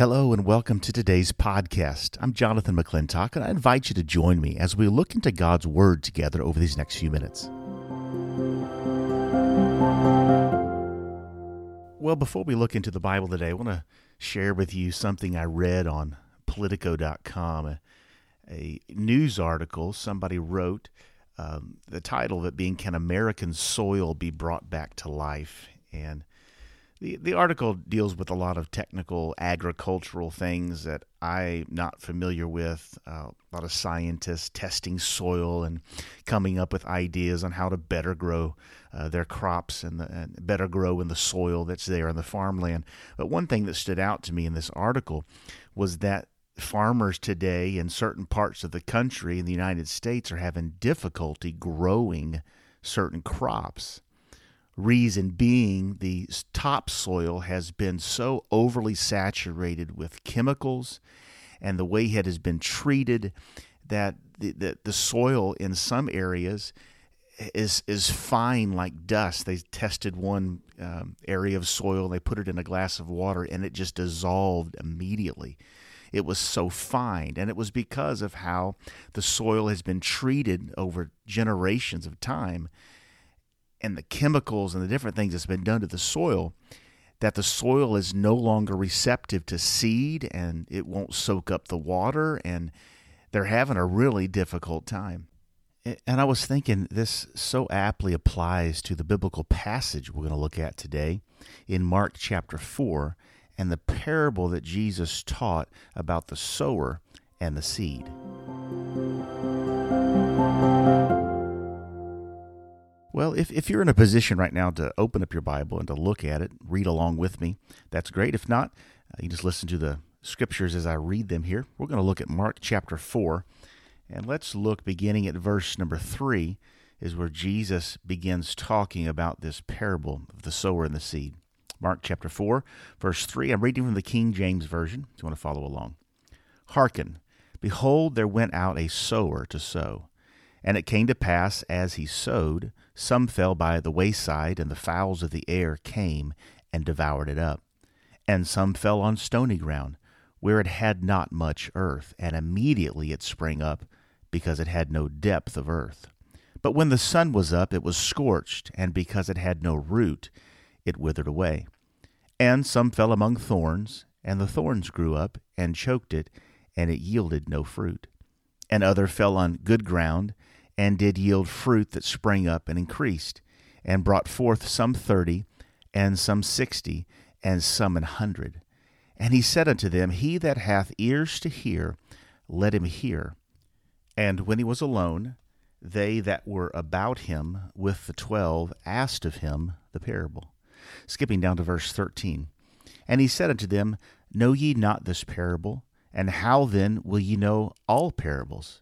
Hello and welcome to today's podcast. I'm Jonathan McClintock, and I invite you to join me as we look into God's Word together over these next few minutes. Well, before we look into the Bible today, I want to share with you something I read on Politico.com, a, a news article somebody wrote. Um, the title of it being Can American Soil Be Brought Back to Life? And the, the article deals with a lot of technical agricultural things that I'm not familiar with. Uh, a lot of scientists testing soil and coming up with ideas on how to better grow uh, their crops and, the, and better grow in the soil that's there in the farmland. But one thing that stood out to me in this article was that farmers today in certain parts of the country in the United States are having difficulty growing certain crops reason being the topsoil has been so overly saturated with chemicals and the way it has been treated that the, the, the soil in some areas is is fine like dust. They tested one um, area of soil, they put it in a glass of water, and it just dissolved immediately. It was so fine, and it was because of how the soil has been treated over generations of time and the chemicals and the different things that's been done to the soil that the soil is no longer receptive to seed and it won't soak up the water and they're having a really difficult time. And I was thinking this so aptly applies to the biblical passage we're going to look at today in Mark chapter 4 and the parable that Jesus taught about the sower and the seed. Well, if, if you're in a position right now to open up your Bible and to look at it, read along with me, that's great. If not, uh, you just listen to the scriptures as I read them here. We're going to look at Mark chapter 4, and let's look beginning at verse number 3 is where Jesus begins talking about this parable of the sower and the seed. Mark chapter 4, verse 3. I'm reading from the King James Version, if you want to follow along. Hearken, behold, there went out a sower to sow. And it came to pass, as he sowed, some fell by the wayside, and the fowls of the air came and devoured it up. And some fell on stony ground, where it had not much earth, and immediately it sprang up, because it had no depth of earth. But when the sun was up, it was scorched, and because it had no root, it withered away. And some fell among thorns, and the thorns grew up and choked it, and it yielded no fruit. And other fell on good ground, and did yield fruit that sprang up and increased, and brought forth some thirty, and some sixty, and some an hundred. And he said unto them, He that hath ears to hear, let him hear. And when he was alone, they that were about him with the twelve asked of him the parable. Skipping down to verse 13. And he said unto them, Know ye not this parable? And how then will ye know all parables?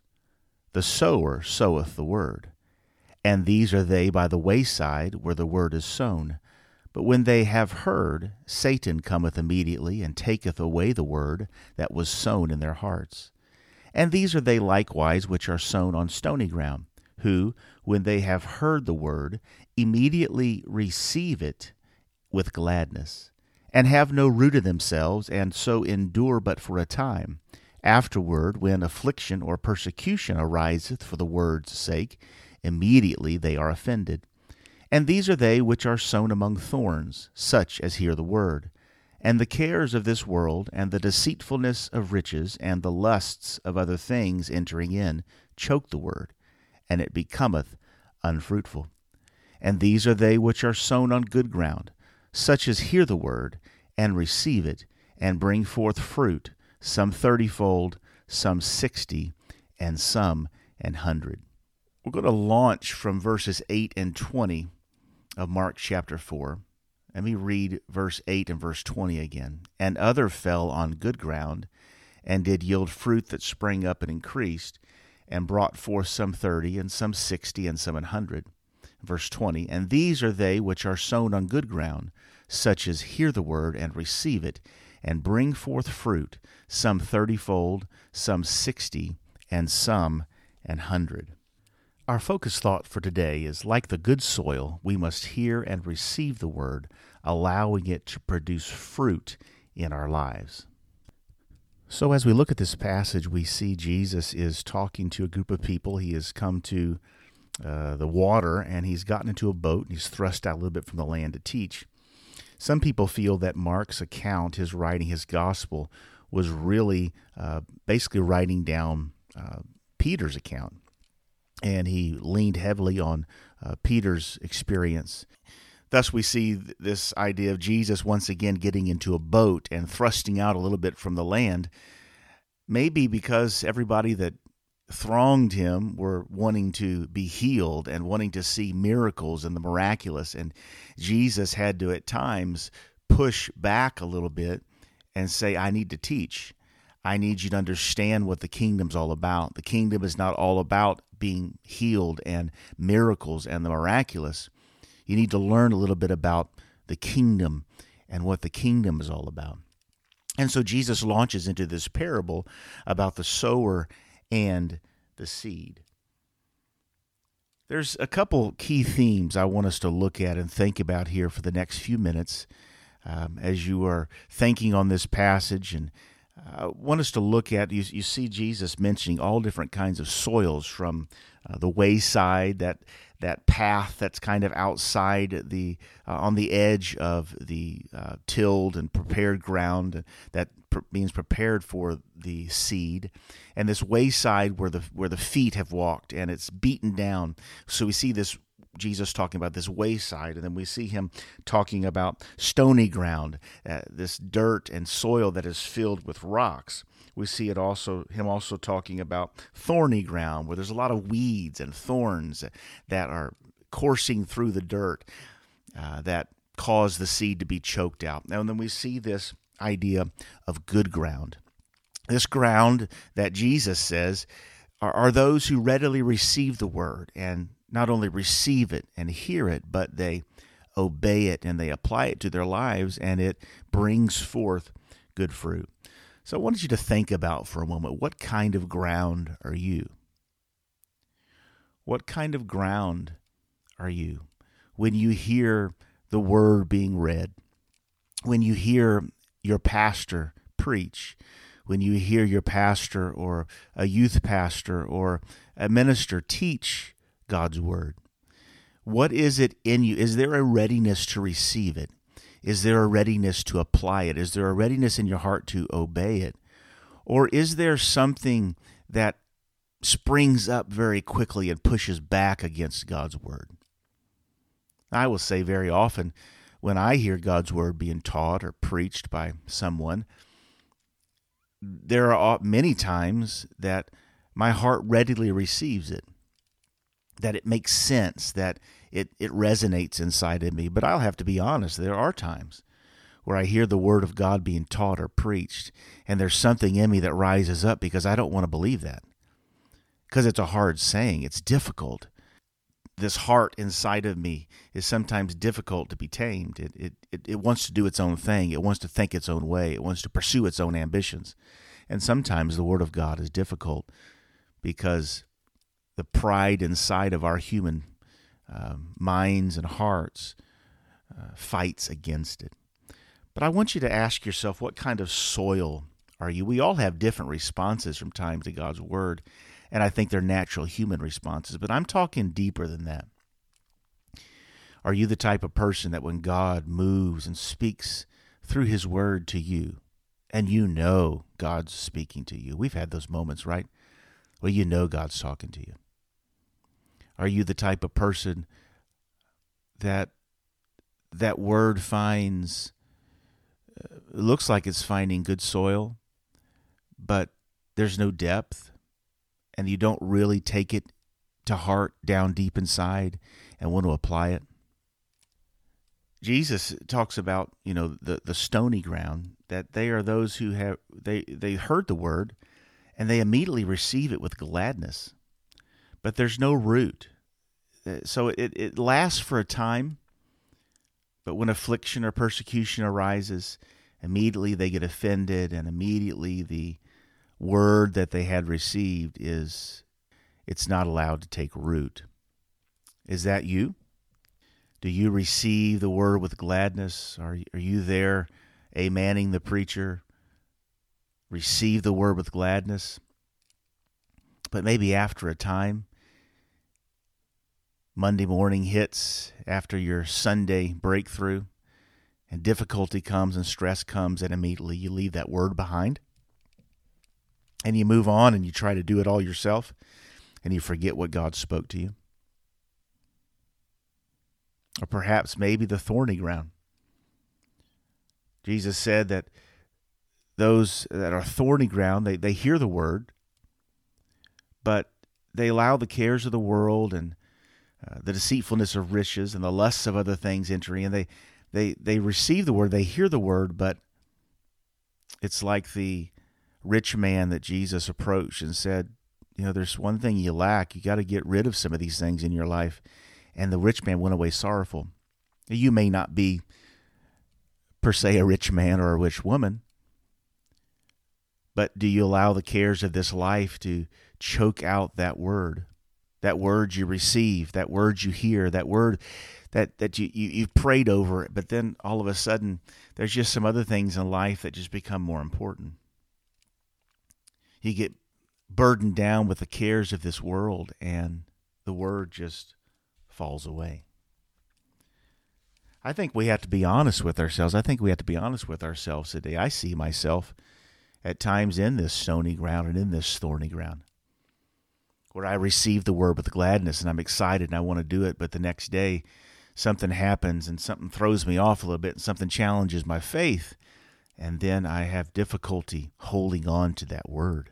The sower soweth the word. And these are they by the wayside where the word is sown. But when they have heard, Satan cometh immediately and taketh away the word that was sown in their hearts. And these are they likewise which are sown on stony ground, who, when they have heard the word, immediately receive it with gladness, and have no root in themselves, and so endure but for a time. Afterward, when affliction or persecution ariseth for the word's sake, immediately they are offended. And these are they which are sown among thorns, such as hear the word. And the cares of this world, and the deceitfulness of riches, and the lusts of other things entering in, choke the word, and it becometh unfruitful. And these are they which are sown on good ground, such as hear the word, and receive it, and bring forth fruit some thirtyfold, some sixty, and some an hundred. We're going to launch from verses 8 and 20 of Mark chapter 4. Let me read verse 8 and verse 20 again. And other fell on good ground, and did yield fruit that sprang up and increased, and brought forth some thirty, and some sixty, and some an hundred. Verse 20 And these are they which are sown on good ground, such as hear the word and receive it, and bring forth fruit, some thirtyfold, some sixty, and some an hundred. Our focus thought for today is like the good soil, we must hear and receive the word, allowing it to produce fruit in our lives. So, as we look at this passage, we see Jesus is talking to a group of people. He has come to uh, the water and he's gotten into a boat and he's thrust out a little bit from the land to teach. Some people feel that Mark's account, his writing, his gospel, was really uh, basically writing down uh, Peter's account and he leaned heavily on uh, Peter's experience. Thus, we see th- this idea of Jesus once again getting into a boat and thrusting out a little bit from the land, maybe because everybody that thronged him were wanting to be healed and wanting to see miracles and the miraculous. And Jesus had to, at times, push back a little bit and say, I need to teach. I need you to understand what the kingdom's all about. The kingdom is not all about being healed and miracles and the miraculous. You need to learn a little bit about the kingdom and what the kingdom is all about. And so Jesus launches into this parable about the sower and the seed. There's a couple key themes I want us to look at and think about here for the next few minutes um, as you are thinking on this passage and I uh, want us to look at you, you see Jesus mentioning all different kinds of soils from uh, the wayside that that path that's kind of outside the uh, on the edge of the uh, tilled and prepared ground that means prepared for the seed and this wayside where the where the feet have walked and it's beaten down. So we see this Jesus talking about this wayside, and then we see him talking about stony ground, uh, this dirt and soil that is filled with rocks. We see it also him also talking about thorny ground, where there's a lot of weeds and thorns that are coursing through the dirt uh, that cause the seed to be choked out. Now, and then we see this idea of good ground. This ground that Jesus says are, are those who readily receive the word and not only receive it and hear it, but they obey it and they apply it to their lives and it brings forth good fruit. So I wanted you to think about for a moment what kind of ground are you? What kind of ground are you when you hear the word being read? When you hear your pastor preach? When you hear your pastor or a youth pastor or a minister teach God's word? What is it in you? Is there a readiness to receive it? Is there a readiness to apply it? Is there a readiness in your heart to obey it? Or is there something that springs up very quickly and pushes back against God's word? I will say very often when I hear God's word being taught or preached by someone, there are many times that my heart readily receives it that it makes sense, that it, it resonates inside of me. But I'll have to be honest, there are times where I hear the word of God being taught or preached, and there's something in me that rises up because I don't want to believe that. Because it's a hard saying, it's difficult. This heart inside of me is sometimes difficult to be tamed. It, it, it, it wants to do its own thing, it wants to think its own way, it wants to pursue its own ambitions. And sometimes the word of God is difficult because the pride inside of our human uh, minds and hearts uh, fights against it. But I want you to ask yourself what kind of soil are you? We all have different responses from time to God's word, and I think they're natural human responses, but I'm talking deeper than that. Are you the type of person that when God moves and speaks through his word to you, and you know God's speaking to you? We've had those moments, right? Well, you know God's talking to you. Are you the type of person that that word finds uh, looks like it's finding good soil, but there's no depth and you don't really take it to heart down deep inside and want to apply it? Jesus talks about, you know, the, the stony ground that they are those who have they they heard the word and they immediately receive it with gladness. But there's no root. Uh, so it, it lasts for a time, but when affliction or persecution arises, immediately they get offended, and immediately the word that they had received is it's not allowed to take root. Is that you? Do you receive the word with gladness? Are, are you there, amening the preacher? Receive the word with gladness? But maybe after a time, Monday morning hits after your Sunday breakthrough, and difficulty comes and stress comes, and immediately you leave that word behind. And you move on and you try to do it all yourself, and you forget what God spoke to you. Or perhaps maybe the thorny ground. Jesus said that those that are thorny ground, they, they hear the word, but they allow the cares of the world and uh, the deceitfulness of riches and the lusts of other things entering, and they they they receive the word, they hear the word, but it's like the rich man that Jesus approached and said, you know, there's one thing you lack. You got to get rid of some of these things in your life. And the rich man went away sorrowful. You may not be per se a rich man or a rich woman, but do you allow the cares of this life to choke out that word? That word you receive, that word you hear, that word that, that you, you, you've prayed over it, but then all of a sudden there's just some other things in life that just become more important. You get burdened down with the cares of this world, and the word just falls away. I think we have to be honest with ourselves. I think we have to be honest with ourselves today. I see myself at times in this stony ground and in this thorny ground where I receive the word with gladness and I'm excited and I want to do it, but the next day something happens and something throws me off a little bit and something challenges my faith, and then I have difficulty holding on to that word.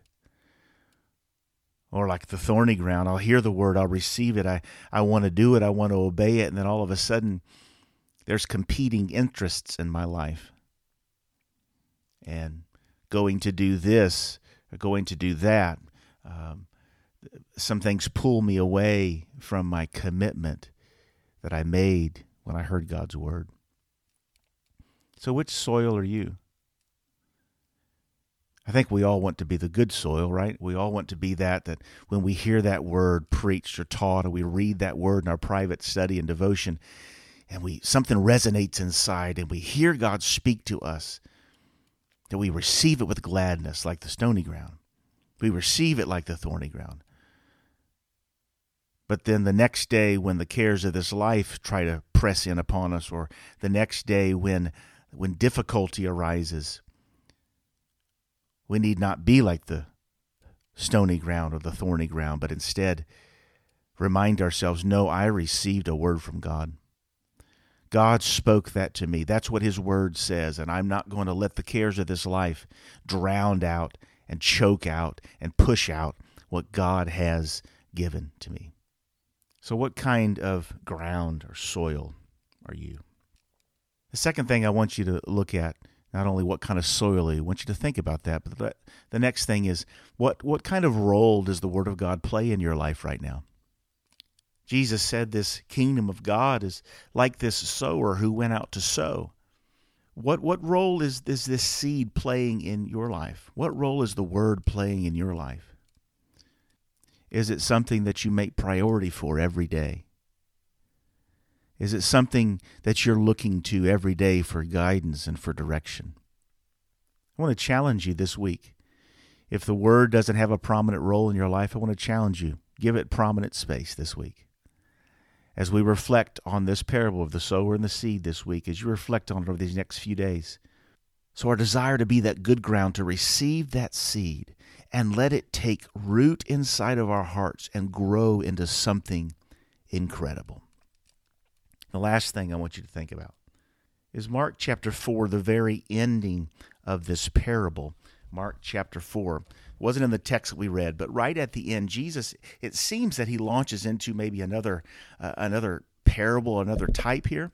Or like the thorny ground, I'll hear the word, I'll receive it, I, I want to do it, I want to obey it, and then all of a sudden there's competing interests in my life. And going to do this, or going to do that. Um, some things pull me away from my commitment that I made when I heard God's word. So, which soil are you? I think we all want to be the good soil, right? We all want to be that, that when we hear that word preached or taught, or we read that word in our private study and devotion, and we something resonates inside, and we hear God speak to us, that we receive it with gladness like the stony ground. We receive it like the thorny ground. But then the next day, when the cares of this life try to press in upon us, or the next day when, when difficulty arises, we need not be like the stony ground or the thorny ground, but instead remind ourselves no, I received a word from God. God spoke that to me. That's what His Word says, and I'm not going to let the cares of this life drown out and choke out and push out what God has given to me. So, what kind of ground or soil are you? The second thing I want you to look at, not only what kind of soil you, I want you to think about that, but the next thing is what, what kind of role does the Word of God play in your life right now? Jesus said this kingdom of God is like this sower who went out to sow. What, what role is, is this seed playing in your life? What role is the Word playing in your life? Is it something that you make priority for every day? Is it something that you're looking to every day for guidance and for direction? I want to challenge you this week. If the Word doesn't have a prominent role in your life, I want to challenge you. Give it prominent space this week. As we reflect on this parable of the sower and the seed this week, as you reflect on it over these next few days. So, our desire to be that good ground to receive that seed and let it take root inside of our hearts and grow into something incredible. The last thing I want you to think about is Mark chapter 4, the very ending of this parable. Mark chapter 4 wasn't in the text that we read, but right at the end, Jesus, it seems that he launches into maybe another, uh, another parable, another type here.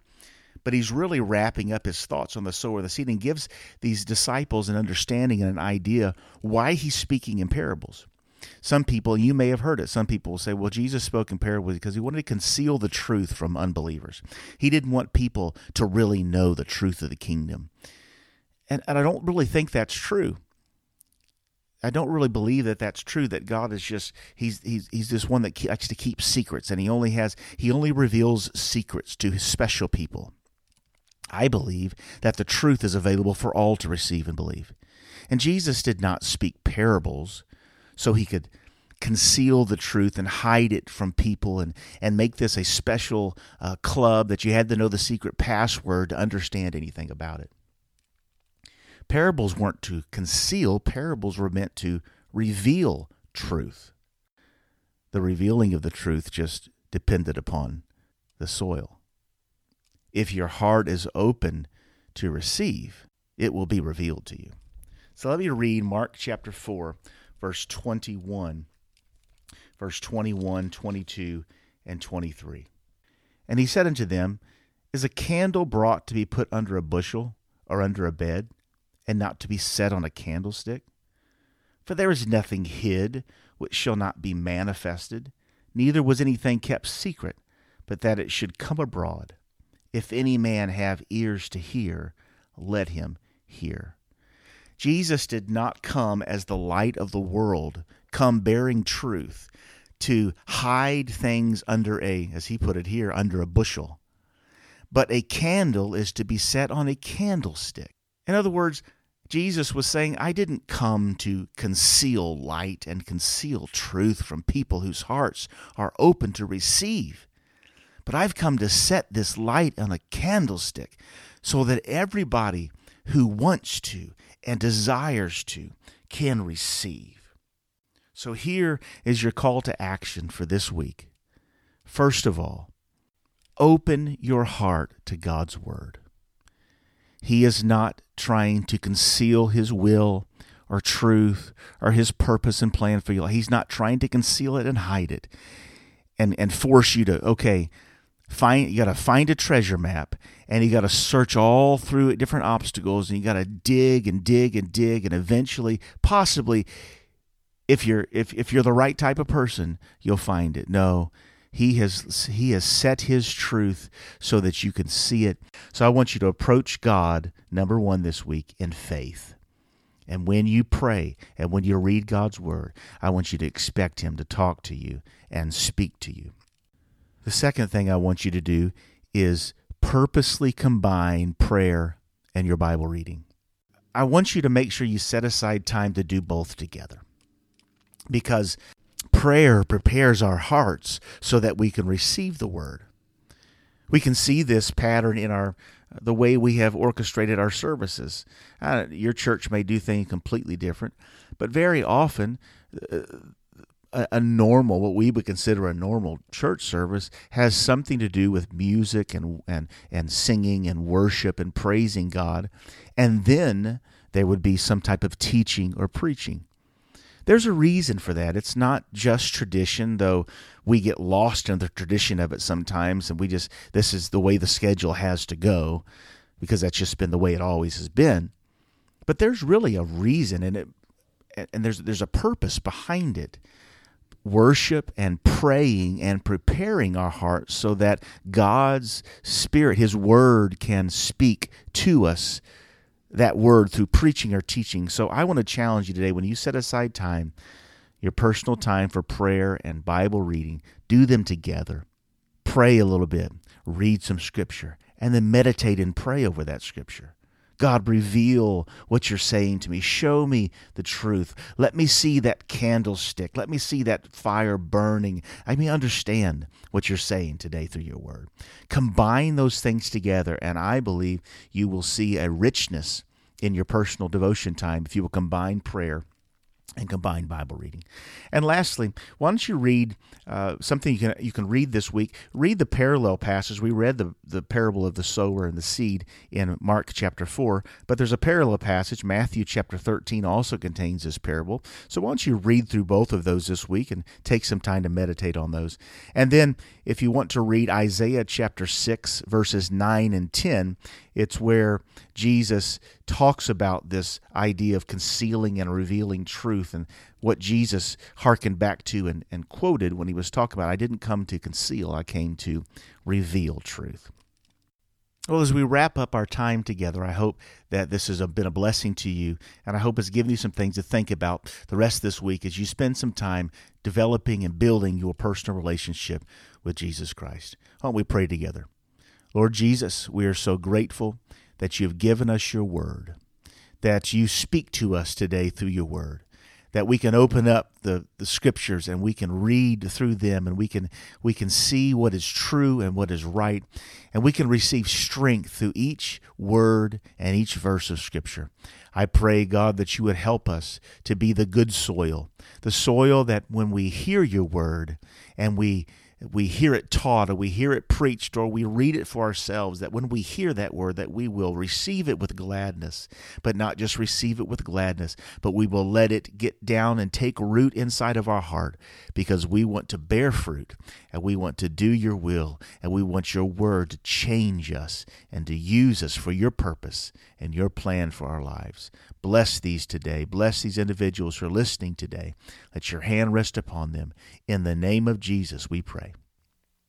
But he's really wrapping up his thoughts on the sower of the seed and gives these disciples an understanding and an idea why he's speaking in parables. Some people, you may have heard it, some people will say, well, Jesus spoke in parables because he wanted to conceal the truth from unbelievers. He didn't want people to really know the truth of the kingdom. And, and I don't really think that's true. I don't really believe that that's true. That God is just he's he's he's this one that likes to keep secrets, and he only has he only reveals secrets to his special people. I believe that the truth is available for all to receive and believe. And Jesus did not speak parables so he could conceal the truth and hide it from people and, and make this a special uh, club that you had to know the secret password to understand anything about it. Parables weren't to conceal, parables were meant to reveal truth. The revealing of the truth just depended upon the soil. If your heart is open to receive, it will be revealed to you. So let me read Mark chapter 4, verse 21, verse 21, 22, and 23. And he said unto them, Is a candle brought to be put under a bushel or under a bed, and not to be set on a candlestick? For there is nothing hid which shall not be manifested, neither was anything kept secret, but that it should come abroad. If any man have ears to hear, let him hear. Jesus did not come as the light of the world, come bearing truth, to hide things under a, as he put it here, under a bushel. But a candle is to be set on a candlestick. In other words, Jesus was saying, I didn't come to conceal light and conceal truth from people whose hearts are open to receive. But I've come to set this light on a candlestick so that everybody who wants to and desires to can receive. So here is your call to action for this week. First of all, open your heart to God's Word. He is not trying to conceal His will or truth or His purpose and plan for you. He's not trying to conceal it and hide it and, and force you to, okay, find you got to find a treasure map and you got to search all through different obstacles and you got to dig and dig and dig and eventually possibly if you're if, if you're the right type of person you'll find it. No he has he has set his truth so that you can see it. So i want you to approach god number 1 this week in faith. And when you pray and when you read God's word, I want you to expect Him to talk to you and speak to you. The second thing I want you to do is purposely combine prayer and your Bible reading. I want you to make sure you set aside time to do both together because prayer prepares our hearts so that we can receive the word. We can see this pattern in our the way we have orchestrated our services. Uh, your church may do things completely different, but very often uh, a, a, normal, what we would consider a normal church service, has something to do with music and, and, and singing and worship and praising God. And then there would be some type of teaching or preaching. There's a reason for that. It's not just tradition, though we get lost in the tradition of it sometimes, and we just, this is the way the schedule has to go because that's just been the way it always has been. But there's really a reason, and it, and there's there's a purpose behind it worship and praying and preparing our hearts so that God's Spirit, His Word, can speak to us that Word through preaching or teaching. So I want to challenge you today when you set aside time, your personal time for prayer and Bible reading, do them together. Pray a little bit, read some Scripture, and then meditate and pray over that Scripture. God, reveal what you're saying to me. Show me the truth. Let me see that candlestick. Let me see that fire burning. Let me understand what you're saying today through your word. Combine those things together, and I believe you will see a richness in your personal devotion time if you will combine prayer and combined Bible reading. And lastly, why don't you read uh, something you can you can read this week? Read the parallel passage. We read the the parable of the sower and the seed in Mark chapter four, but there's a parallel passage. Matthew chapter thirteen also contains this parable. So why don't you read through both of those this week and take some time to meditate on those? And then, if you want to read Isaiah chapter six verses nine and ten, it's where Jesus talks about this idea of concealing and revealing truth and what Jesus hearkened back to and, and quoted when he was talking about, I didn't come to conceal, I came to reveal truth. Well, as we wrap up our time together, I hope that this has been a blessing to you, and I hope it's given you some things to think about the rest of this week as you spend some time developing and building your personal relationship with Jesus Christ. Why don't we pray together? Lord Jesus, we are so grateful that you have given us your word, that you speak to us today through your word that we can open up the, the scriptures and we can read through them and we can we can see what is true and what is right and we can receive strength through each word and each verse of scripture. I pray God that you would help us to be the good soil, the soil that when we hear your word and we we hear it taught or we hear it preached or we read it for ourselves that when we hear that word that we will receive it with gladness but not just receive it with gladness but we will let it get down and take root inside of our heart because we want to bear fruit and we want to do your will and we want your word to change us and to use us for your purpose and your plan for our lives. Bless these today. Bless these individuals who are listening today. Let your hand rest upon them. In the name of Jesus we pray